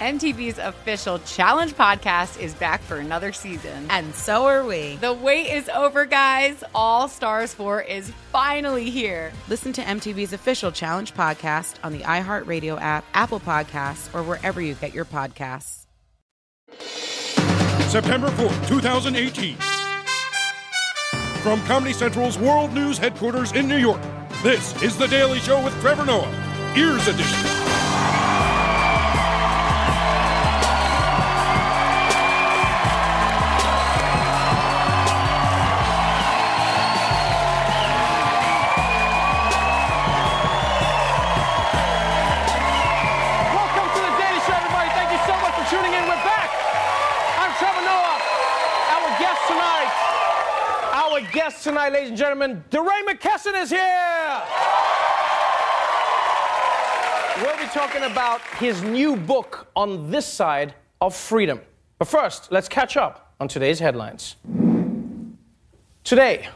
MTV's official Challenge podcast is back for another season. And so are we. The wait is over, guys. All Stars 4 is finally here. Listen to MTV's official Challenge podcast on the iHeartRadio app, Apple Podcasts, or wherever you get your podcasts. September 4th, 2018. From Comedy Central's World News headquarters in New York, this is The Daily Show with Trevor Noah, Ears Edition. Guest tonight, ladies and gentlemen, DeRay McKesson is here. We'll be talking about his new book on this side of freedom. But first, let's catch up on today's headlines. Today,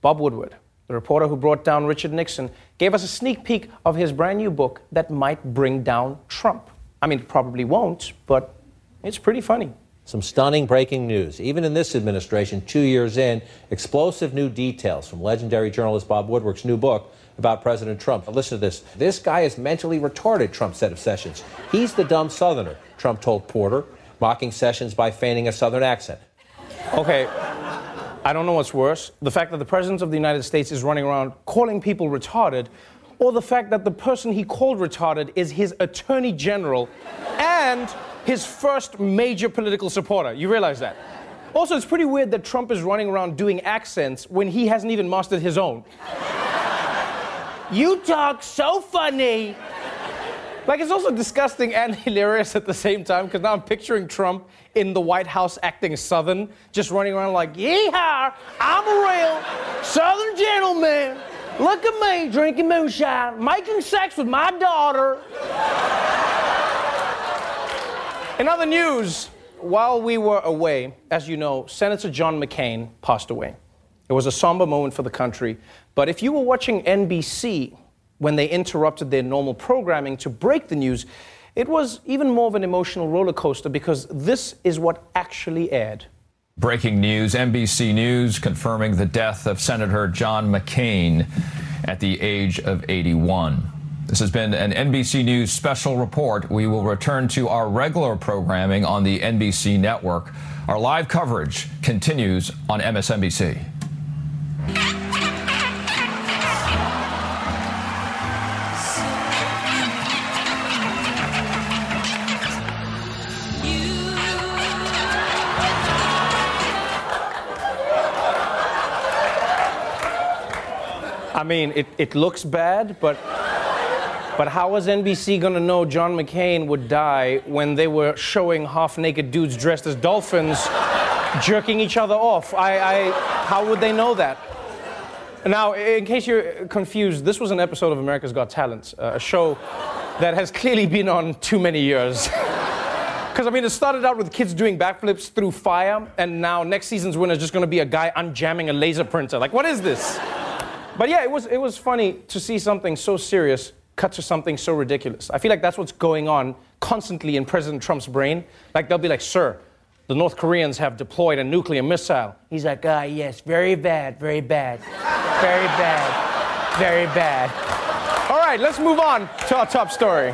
Bob Woodward, the reporter who brought down Richard Nixon, gave us a sneak peek of his brand new book that might bring down Trump. I mean, probably won't, but it's pretty funny. Some stunning breaking news. Even in this administration, two years in, explosive new details from legendary journalist Bob Woodward's new book about President Trump. Listen to this. This guy is mentally retarded, Trump said of Sessions. He's the dumb Southerner, Trump told Porter, mocking Sessions by feigning a Southern accent. Okay, I don't know what's worse the fact that the President of the United States is running around calling people retarded, or the fact that the person he called retarded is his Attorney General and his first major political supporter. You realize that? Also, it's pretty weird that Trump is running around doing accents when he hasn't even mastered his own. you talk so funny. Like, it's also disgusting and hilarious at the same time because now I'm picturing Trump in the White House acting Southern, just running around like, yeehaw, I'm a real Southern gentleman. Look at me drinking moonshine, making sex with my daughter. In other news, while we were away, as you know, Senator John McCain passed away. It was a somber moment for the country. But if you were watching NBC when they interrupted their normal programming to break the news, it was even more of an emotional roller coaster because this is what actually aired. Breaking news NBC News confirming the death of Senator John McCain at the age of 81. This has been an NBC News special report. We will return to our regular programming on the NBC network. Our live coverage continues on MSNBC. I mean, it, it looks bad, but but how was NBC gonna know John McCain would die when they were showing half-naked dudes dressed as dolphins jerking each other off? I, I how would they know that? Now, in case you're confused, this was an episode of America's Got Talent, uh, a show that has clearly been on too many years. Because, I mean, it started out with kids doing backflips through fire, and now next season's winner is just gonna be a guy unjamming a laser printer. Like, what is this? But yeah, it was, it was funny to see something so serious cut to something so ridiculous. I feel like that's what's going on constantly in President Trump's brain. Like, they'll be like, sir, the North Koreans have deployed a nuclear missile. He's like, ah, yes, very bad, very bad, very bad, very bad. All right, let's move on to our top story.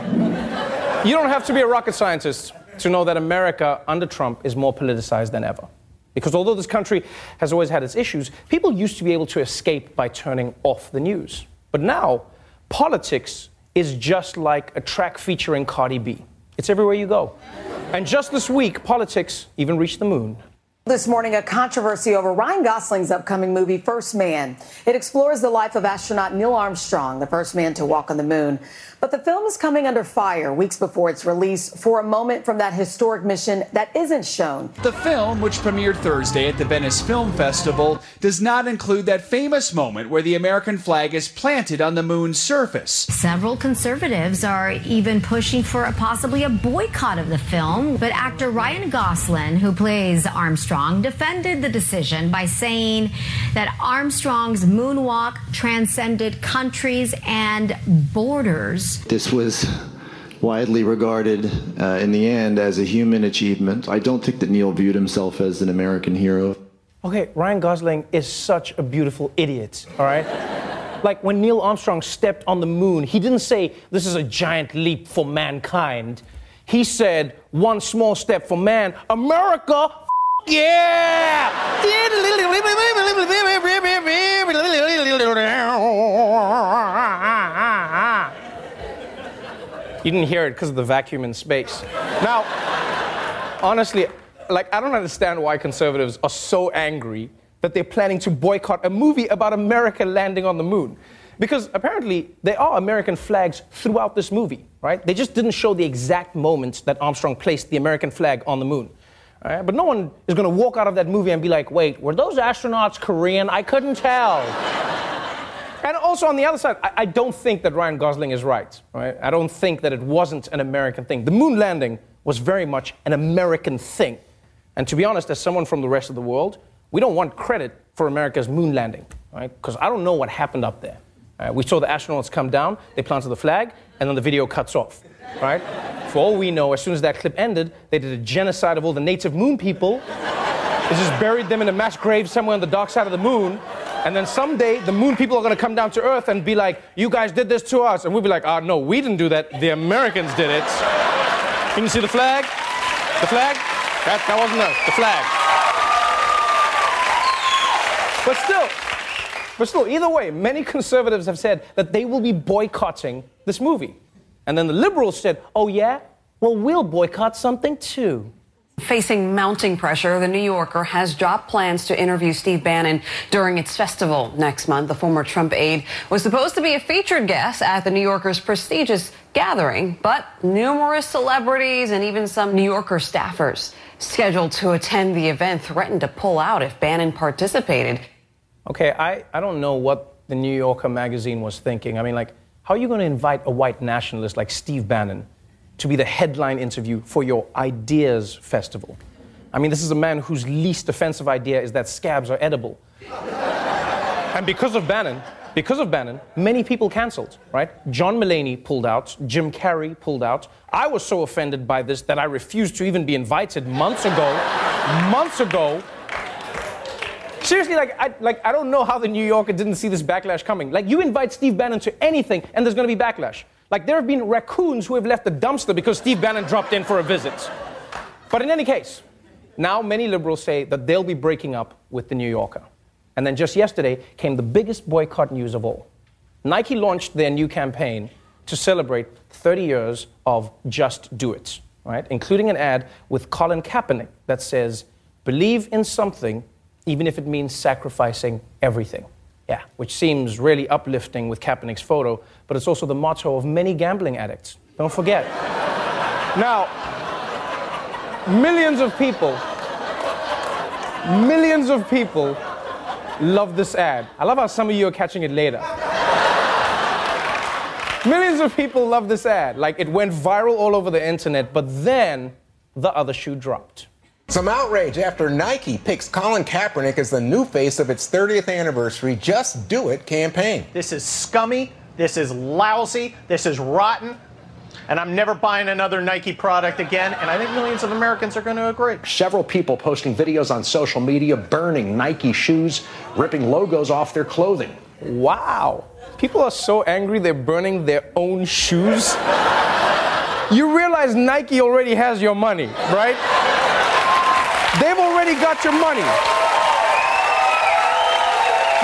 You don't have to be a rocket scientist to know that America under Trump is more politicized than ever. Because although this country has always had its issues, people used to be able to escape by turning off the news. But now, politics is just like a track featuring Cardi B. It's everywhere you go. And just this week, politics even reached the moon. This morning, a controversy over Ryan Gosling's upcoming movie, First Man. It explores the life of astronaut Neil Armstrong, the first man to walk on the moon. But the film is coming under fire weeks before its release for a moment from that historic mission that isn't shown. The film, which premiered Thursday at the Venice Film Festival, does not include that famous moment where the American flag is planted on the moon's surface. Several conservatives are even pushing for a, possibly a boycott of the film. But actor Ryan Gosling, who plays Armstrong, defended the decision by saying that Armstrong's moonwalk transcended countries and borders. This was widely regarded uh, in the end as a human achievement. I don't think that Neil viewed himself as an American hero. Okay, Ryan Gosling is such a beautiful idiot, all right? like when Neil Armstrong stepped on the moon, he didn't say, This is a giant leap for mankind. He said, One small step for man. America, f- yeah! You didn't hear it because of the vacuum in space. Now, honestly, like, I don't understand why conservatives are so angry that they're planning to boycott a movie about America landing on the moon. Because apparently there are American flags throughout this movie, right? They just didn't show the exact moments that Armstrong placed the American flag on the moon. Right? But no one is going to walk out of that movie and be like, wait, were those astronauts Korean? I couldn't tell. and also on the other side, I, I, don't think that Ryan Gosling is right, right. I don't think that it wasn't an American thing. The moon landing was very much an American thing. And to be honest, as someone from the rest of the world, we don't want credit for America's moon landing, right? Because I don't know what happened up there. Right? We saw the astronauts come down, they planted the flag, and then the video cuts off, right? For all we know, as soon as that clip ended, they did a genocide of all the native moon people. They just buried them in a mass grave somewhere on the dark side of the moon. And then someday the moon people are going to come down to Earth and be like, you guys did this to us. And we'll be like, ah, oh, no, we didn't do that. The Americans did it. Can you see the flag? The flag? That, that wasn't us. The flag. But still, but still, either way, many conservatives have said that they will be boycotting this movie. And then the liberals said, oh, yeah? Well, we'll boycott something too. Facing mounting pressure, The New Yorker has dropped plans to interview Steve Bannon during its festival next month. The former Trump aide was supposed to be a featured guest at The New Yorker's prestigious gathering, but numerous celebrities and even some New Yorker staffers scheduled to attend the event threatened to pull out if Bannon participated. Okay, I, I don't know what the New Yorker magazine was thinking. I mean, like, how are you going to invite a white nationalist like Steve Bannon to be the headline interview for your Ideas Festival? I mean, this is a man whose least offensive idea is that scabs are edible. and because of Bannon, because of Bannon, many people canceled, right? John Mulaney pulled out, Jim Carrey pulled out. I was so offended by this that I refused to even be invited months ago. months ago Seriously, like I, like, I don't know how the New Yorker didn't see this backlash coming. Like, you invite Steve Bannon to anything, and there's going to be backlash. Like, there have been raccoons who have left the dumpster because Steve Bannon dropped in for a visit. But in any case, now many liberals say that they'll be breaking up with the New Yorker. And then just yesterday came the biggest boycott news of all. Nike launched their new campaign to celebrate 30 years of Just Do It, right? Including an ad with Colin Kaepernick that says, Believe in something even if it means sacrificing everything. Yeah, which seems really uplifting with Kaepernick's photo, but it's also the motto of many gambling addicts. Don't forget. now, millions of people, millions of people love this ad. I love how some of you are catching it later. millions of people love this ad. Like, it went viral all over the internet, but then the other shoe dropped. Some outrage after Nike picks Colin Kaepernick as the new face of its 30th anniversary Just Do It campaign. This is scummy. This is lousy. This is rotten. And I'm never buying another Nike product again. And I think millions of Americans are going to agree. Several people posting videos on social media burning Nike shoes, ripping logos off their clothing. Wow. People are so angry they're burning their own shoes. you realize Nike already has your money, right? They've already got your money.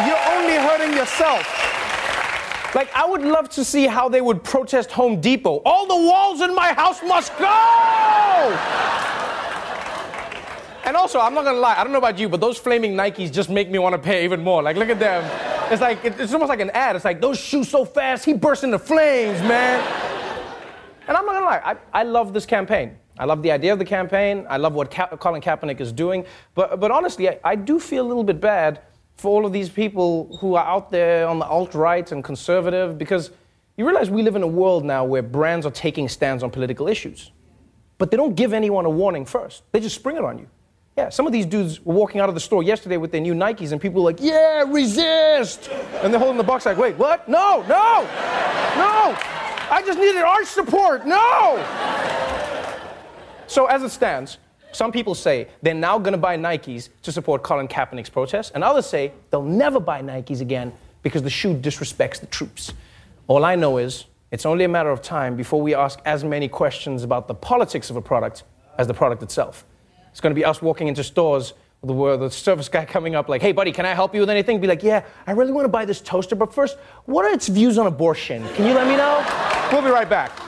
You're only hurting yourself. Like, I would love to see how they would protest Home Depot. All the walls in my house must go! And also, I'm not gonna lie, I don't know about you, but those flaming Nikes just make me want to pay even more. Like, look at them. It's like, it's almost like an ad. It's like, those shoes so fast, he burst into flames, man. And I'm not gonna lie, I, I love this campaign. I love the idea of the campaign. I love what Ka- Colin Kaepernick is doing. But, but honestly, I, I do feel a little bit bad for all of these people who are out there on the alt right and conservative because you realize we live in a world now where brands are taking stands on political issues. But they don't give anyone a warning first, they just spring it on you. Yeah, some of these dudes were walking out of the store yesterday with their new Nikes, and people were like, yeah, resist! And they're holding the box like, wait, what? No, no, no! I just needed arch support, no! So, as it stands, some people say they're now going to buy Nikes to support Colin Kaepernick's protest, and others say they'll never buy Nikes again because the shoe disrespects the troops. All I know is it's only a matter of time before we ask as many questions about the politics of a product as the product itself. It's going to be us walking into stores with the service guy coming up like, hey, buddy, can I help you with anything? Be like, yeah, I really want to buy this toaster, but first, what are its views on abortion? Can you let me know? We'll be right back.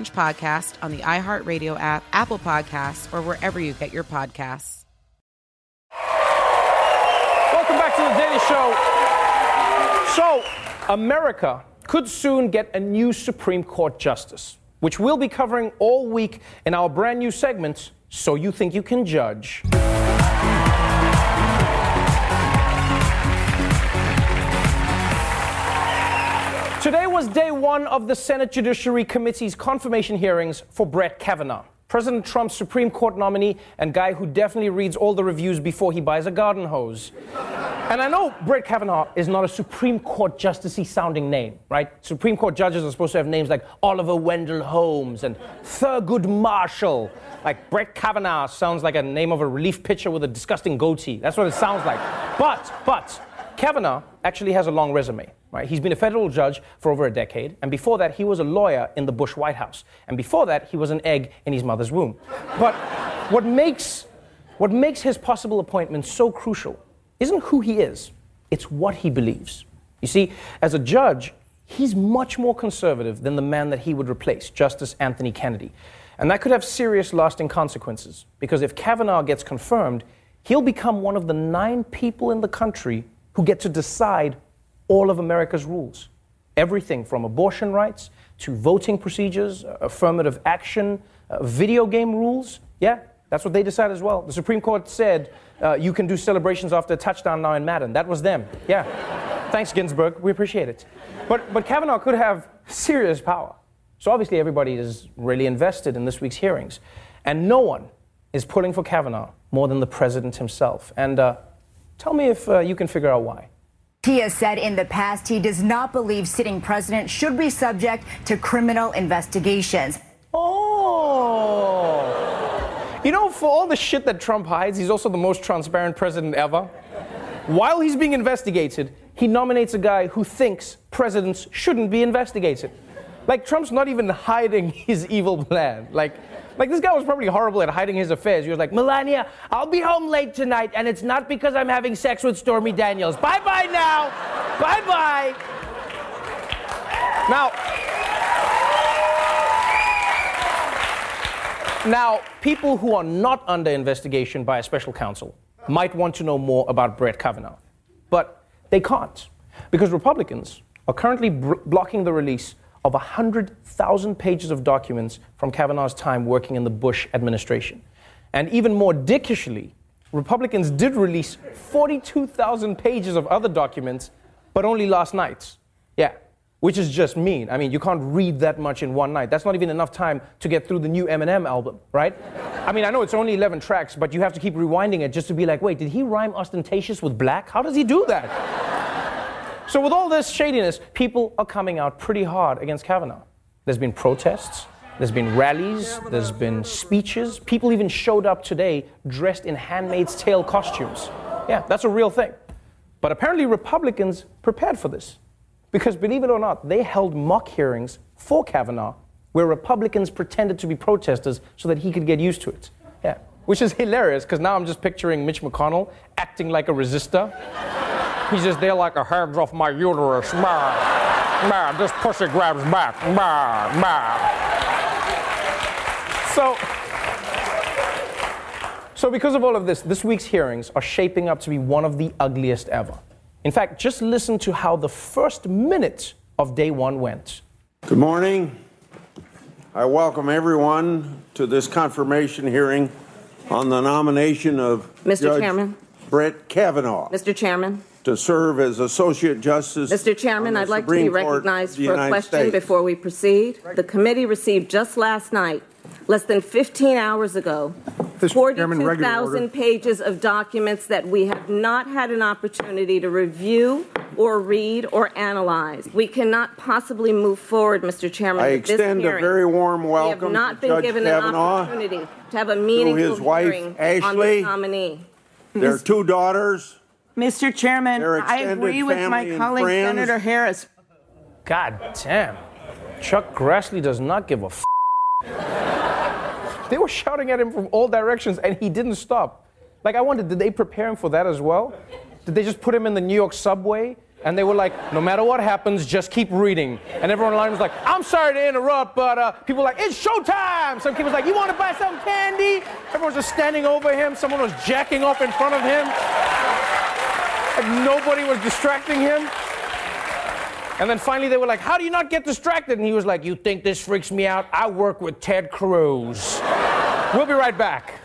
podcast on the iHeartRadio app, Apple Podcasts, or wherever you get your podcasts. Welcome back to the Daily Show. So, America could soon get a new Supreme Court justice, which we'll be covering all week in our brand new segment, So You Think You Can Judge. Today was day one of the Senate Judiciary Committee's confirmation hearings for Brett Kavanaugh, President Trump's Supreme Court nominee and guy who definitely reads all the reviews before he buys a garden hose. And I know Brett Kavanaugh is not a Supreme Court justicey sounding name, right? Supreme Court judges are supposed to have names like Oliver Wendell Holmes and Thurgood Marshall. Like Brett Kavanaugh sounds like a name of a relief pitcher with a disgusting goatee. That's what it sounds like. But, but, Kavanaugh actually has a long resume. Right? He's been a federal judge for over a decade, and before that, he was a lawyer in the Bush White House. And before that, he was an egg in his mother's womb. But what makes, what makes his possible appointment so crucial isn't who he is, it's what he believes. You see, as a judge, he's much more conservative than the man that he would replace, Justice Anthony Kennedy. And that could have serious lasting consequences, because if Kavanaugh gets confirmed, he'll become one of the nine people in the country who get to decide all of America's rules. Everything from abortion rights to voting procedures, uh, affirmative action, uh, video game rules. Yeah, that's what they decide as well. The Supreme Court said uh, you can do celebrations after a touchdown now in Madden. That was them. Yeah. Thanks, Ginsburg. We appreciate it. But, but Kavanaugh could have serious power. So obviously, everybody is really invested in this week's hearings. And no one is pulling for Kavanaugh more than the president himself. And uh, tell me if uh, you can figure out why. He has said in the past he does not believe sitting president should be subject to criminal investigations. Oh. You know, for all the shit that Trump hides, he's also the most transparent president ever. While he's being investigated, he nominates a guy who thinks presidents shouldn't be investigated. Like, Trump's not even hiding his evil plan. Like, like this guy was probably horrible at hiding his affairs. He was like, Melania, I'll be home late tonight, and it's not because I'm having sex with Stormy Daniels. Bye bye now. bye bye. Now, now, people who are not under investigation by a special counsel might want to know more about Brett Kavanaugh, but they can't because Republicans are currently br- blocking the release of 100,000 pages of documents from Kavanaugh's time working in the Bush administration. And even more dickishly, Republicans did release 42,000 pages of other documents, but only last night. Yeah, which is just mean. I mean, you can't read that much in one night. That's not even enough time to get through the new Eminem album, right? I mean, I know it's only 11 tracks, but you have to keep rewinding it just to be like, wait, did he rhyme ostentatious with black? How does he do that? So, with all this shadiness, people are coming out pretty hard against Kavanaugh. there's been protests, there's been rallies, there's been speeches. People even showed up today dressed in Handmaid's Tale costumes. Yeah, that's a real thing. But apparently, Republicans prepared for this. Because believe it or not, they held mock hearings for Kavanaugh where Republicans pretended to be protesters so that he could get used to it. Yeah, which is hilarious because now I'm just picturing Mitch McConnell acting like a resistor. He's just there like a hands off my uterus. Bah, bah, this pussy grabs back. Bah, bah. So, so because of all of this, this week's hearings are shaping up to be one of the ugliest ever. In fact, just listen to how the first minute of day one went. Good morning. I welcome everyone to this confirmation hearing on the nomination of Mr. Judge Chairman. Brett Kavanaugh Mr. Chairman. To serve as Associate Justice. Mr. Chairman, I'd like to be Court recognized the for a question States. before we proceed. The committee received just last night, less than 15 hours ago, Chairman, 42,000 pages of documents that we have not had an opportunity to review or read or analyze. We cannot possibly move forward, Mr. Chairman, I with this extend a very warm We welcome have not to been Judge given Kavanaugh, an opportunity to have a meaningful his wife, hearing on Ashley. this nominee. Their two daughters. Mr. Chairman, I agree with my colleague. Senator Harris. God damn. Chuck Grassley does not give a f. they were shouting at him from all directions and he didn't stop. Like, I wondered, did they prepare him for that as well? Did they just put him in the New York subway? And they were like, no matter what happens, just keep reading. And everyone online was like, I'm sorry to interrupt, but uh, people were like, it's showtime. Some kid was like, you want to buy some candy? Everyone was just standing over him. Someone was jacking off in front of him. Like nobody was distracting him. And then finally they were like, How do you not get distracted? And he was like, You think this freaks me out? I work with Ted Cruz. we'll be right back.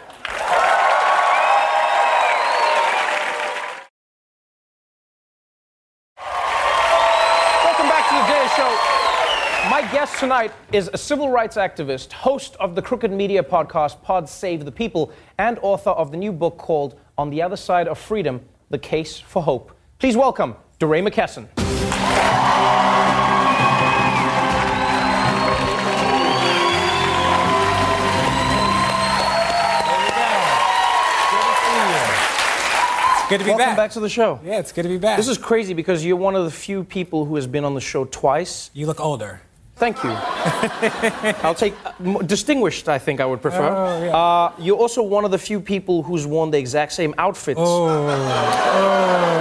Welcome back to the Daily Show. My guest tonight is a civil rights activist, host of the Crooked Media podcast, Pod Save the People, and author of the new book called On the Other Side of Freedom The Case for Hope. Please welcome DeRay McKesson. Good to be back. Welcome back. back to the show. Yeah, it's good to be back. This is crazy because you're one of the few people who has been on the show twice. You look older. Thank you. I'll take uh, distinguished. I think I would prefer. Oh, yeah. uh, you're also one of the few people who's worn the exact same outfits. Oh.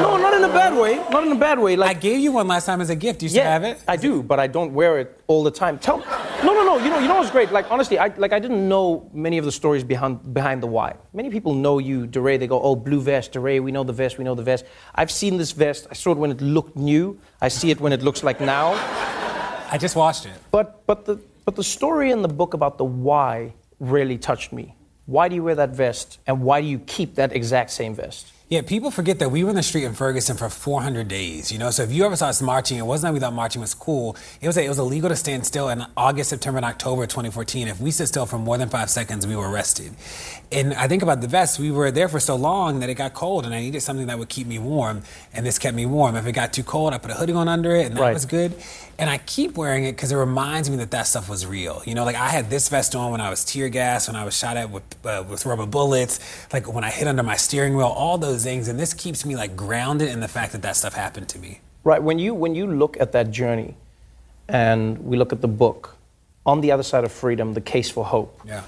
No, not in a bad way. Not in a bad way. Like I gave you one last time as a gift. Do You still yeah, have it? I do, but I don't wear it all the time. Tell No, no, no. You know, you know what's great? Like honestly, I like I didn't know many of the stories behind behind the why. Many people know you, DeRay. They go, "Oh, blue vest, DeRay. We know the vest. We know the vest." I've seen this vest. I saw it when it looked new. I see it when it looks like now. I just watched it. But but the but the story in the book about the why really touched me. Why do you wear that vest, and why do you keep that exact same vest? Yeah, people forget that we were in the street in Ferguson for 400 days. You know, so if you ever saw us marching, it wasn't that we thought marching was cool. It was that it was illegal to stand still in August, September, and October of 2014. If we stood still for more than five seconds, we were arrested. And I think about the vest. We were there for so long that it got cold, and I needed something that would keep me warm. And this kept me warm. If it got too cold, I put a hoodie on under it, and that Right. was good. And I keep wearing it because it reminds me that that stuff was real. You know, like I had this vest on when I was tear gassed, when I was shot at with, uh, with rubber bullets, like when I hit under my steering wheel, all those things. And this keeps me like grounded in the fact that that stuff happened to me. Right. When you when you look at that journey, and we look at the book, on the other side of freedom, the case for hope. Yeah.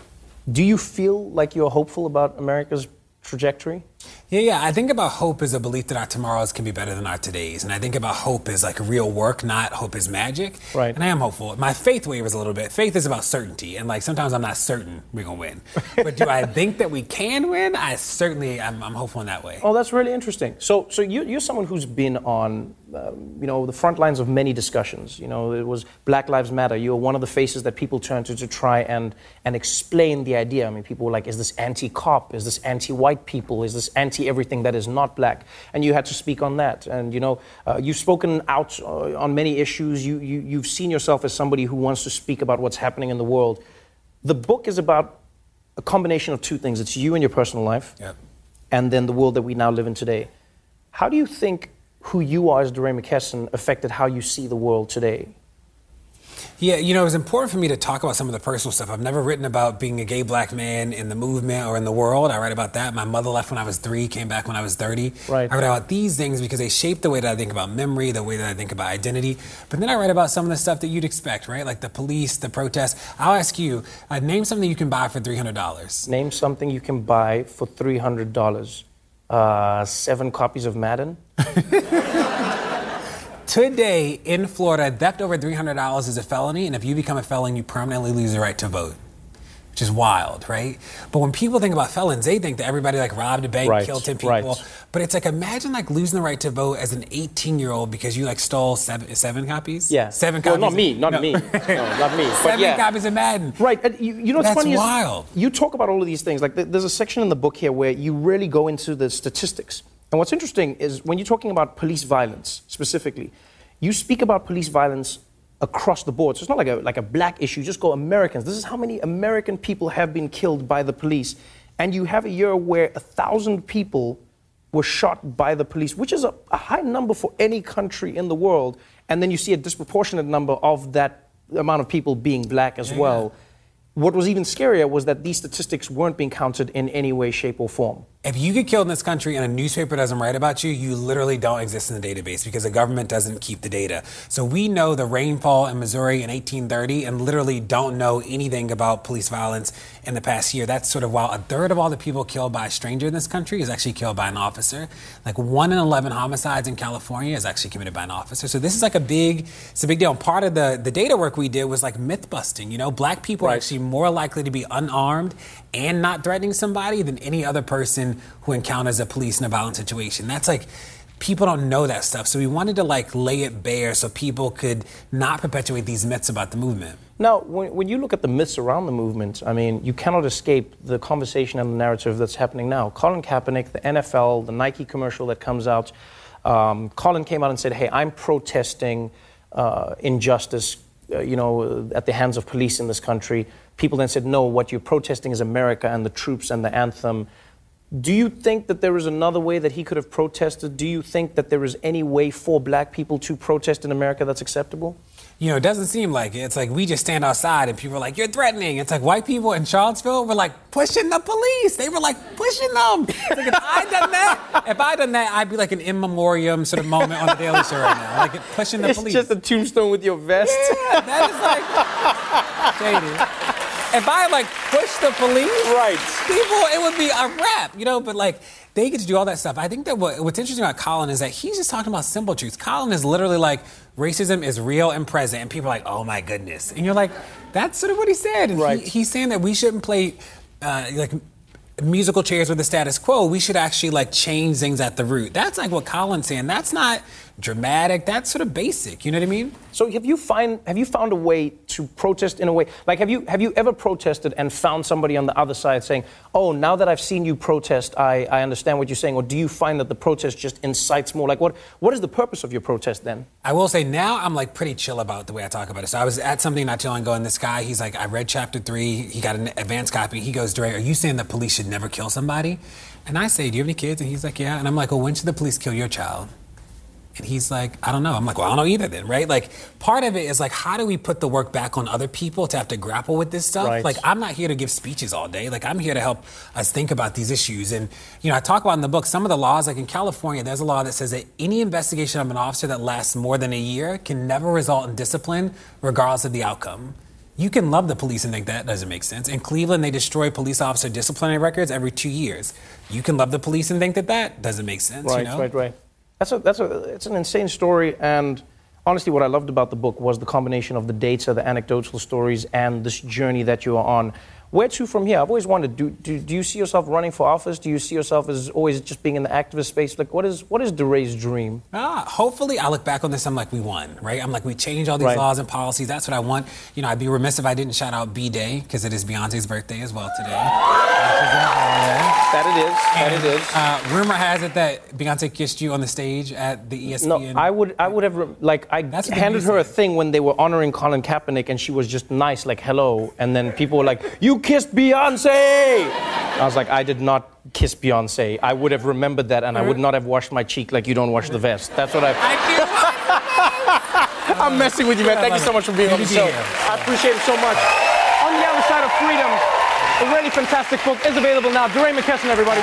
Do you feel like you're hopeful about America's trajectory? Yeah, yeah. I think about hope as a belief that our tomorrows can be better than our todays. And I think about hope as like real work, not hope as magic. Right. And I am hopeful. My faith wavers a little bit. Faith is about certainty. And like sometimes I'm not certain we're going to win. but do I think that we can win? I certainly, I'm, I'm hopeful in that way. Oh, that's really interesting. So, so you, you're someone who's been on, um, you know, the front lines of many discussions. You know, it was Black Lives Matter. You're one of the faces that people turn to to try and and explain the idea. I mean, people were like, "Is this anti-cop? Is this anti-white people? Is this anti-everything that is not black?" And you had to speak on that. And you know, uh, you've spoken out uh, on many issues. You, you you've seen yourself as somebody who wants to speak about what's happening in the world. The book is about a combination of two things. It's you and your personal life Yep. and then the world that we now live in today. How do you think who you are as DeRay McKesson affected how you see the world today? Yeah, you know, it was important for me to talk about some of the personal stuff. I've never written about being a gay black man in the movement or in the world. I write about that. My mother left when I was three, came back when I was 30. Right. I write about these things because they shape the way that I think about memory, the way that I think about identity. But then I write about some of the stuff that you'd expect, right? Like the police, the protests. I'll ask you, uh, name something you can buy for $300. Name something you can buy for $300. Uh, seven copies of Madden. Today in Florida, theft over $300 is a felony, and if you become a felon, you permanently lose the right to vote. Which is wild, right? But when people think about felons, they think that everybody like robbed a bank, Right, killed 10 people. right. But it's like imagine like losing the right to vote as an 18 year old because you like stole seven, seven copies? Yeah. Seven Well, copies. not me, not No. me. No, not me. But Seven yeah. copies of Madden. Right. And you, you know what's That's funny is wild. you talk about all of these things. Like there's a section in the book here where you really go into the statistics. And what's interesting is when you're talking about police violence specifically, you speak about police violence across the board. So it's not like a like a black issue. Just go Americans. This is how many American people have been killed by the police, and you have a year where a thousand people were shot by the police, which is a, a high number for any country in the world. And then you see a disproportionate number of that amount of people being black as Yeah. well. What was even scarier was that these statistics weren't being counted in any way, shape, or form. If you get killed in this country and a newspaper doesn't write about you, you literally don't exist in the database because the government doesn't keep the data. So we know the rainfall in Missouri in 1830 and literally don't know anything about police violence in the past year. That's sort of while a third of all the people killed by a stranger in this country is actually killed by an officer. Like one in 11 homicides in California is actually committed by an officer. So this is like a big, it's a big deal. And part of the, the data work we did was like myth busting. You know, black people are actually more likely to be unarmed and not threatening somebody than any other person who encounters a police in a violent situation. That's like people don't know that stuff. So we wanted to like lay it bare so people could not perpetuate these myths about the movement. Now, when, when you look at the myths around the movement, I mean, you cannot escape the conversation and the narrative that's happening now. Colin Kaepernick, the NFL, the Nike commercial that comes out, um, Colin came out and said, hey, I'm protesting uh, injustice, uh, you know, at the hands of police in this country. People then said, no, what you're protesting is America and the troops and the anthem. Do you think that there is another way that he could have protested? Do you think that there is any way for black people to protest in America that's acceptable? You know, it doesn't seem like it. It's like we just stand outside and people are like, you're threatening. It's like white people in Charlottesville were like pushing the police. They were like pushing them. Like if I done that, if I done that, I'd be like an in memoriam sort of moment on the Daily Show right now, like pushing the It's police. It's just a tombstone with your vest. Yeah, that is like shady. If I like push the police, right? People, it would be a rap, you know. But like, they get to do all that stuff. I think that what, what's interesting about Colin is that he's just talking about simple truths. Colin is literally like, racism is real and present, and people are like, oh my goodness, and you're like, that's sort of what he said. And Right. he, he's saying that we shouldn't play uh, like musical chairs with the status quo. We should actually like change things at the root. That's like what Colin's saying. That's not dramatic. That's sort of basic. You know what I mean? So have you find have you found a way to protest in a way like have you have you ever protested and found somebody on the other side saying, "Oh, now that I've seen you protest, I, I understand what you're saying," or do you find that the protest just incites more? Like what what is the purpose of your protest then? I will say now I'm like pretty chill about the way I talk about it. So I was at something not too long ago, and this guy, he's like, I read chapter three. He got an advanced copy. He goes, DeRay, are you saying that police should never kill somebody? And I say, Do you have any kids? And he's like, Yeah. And I'm like, Well, when should the police kill your child? And he's like, I don't know. I'm like, well, I don't know either then, right? Like, part of it is like, how do we put the work back on other people to have to grapple with this stuff? Right. Like, I'm not here to give speeches all day. Like, I'm here to help us think about these issues. And, you know, I talk about in the book some of the laws, like in California, there's a law that says that any investigation of an officer that lasts more than a year can never result in discipline, regardless of the outcome. You can love the police and think that doesn't make sense. In Cleveland, they destroy police officer disciplinary records every two years. You can love the police and think that that doesn't make sense. Right, you know? right, right. That's a that's a it's an insane story and honestly what I loved about the book was the combination of the data, the anecdotal stories and this journey that you are on. Where to from here? I've always wondered, do, do, do you see yourself running for office? Do you see yourself as always just being in the activist space? Like what is what is DeRay's dream? Ah, hopefully, I look back on this. And I'm like, we won, right? I'm like, we changed all these Right. laws and policies. That's what I want. You know, I'd be remiss if I didn't shout out B Day because it is Beyonce's birthday as well today. That it is. That it is. Uh, rumor has it that Beyonce kissed you on the stage at the ESPN. No, I would, I would have, like, I they handed her a thing when they were honoring Colin Kaepernick, and she was just nice, like, hello. And then people were like, you kissed Beyonce! I was like, I did not kiss Beyonce. I would have remembered that, and I would not have washed my cheek like you don't wash the vest. That's what I. I'm messing with you, man. Thank you so much for being on the Good to be show. here. I appreciate it so much. On the Other Side of Freedom, a really fantastic book is available now. DeRay McKesson, everybody.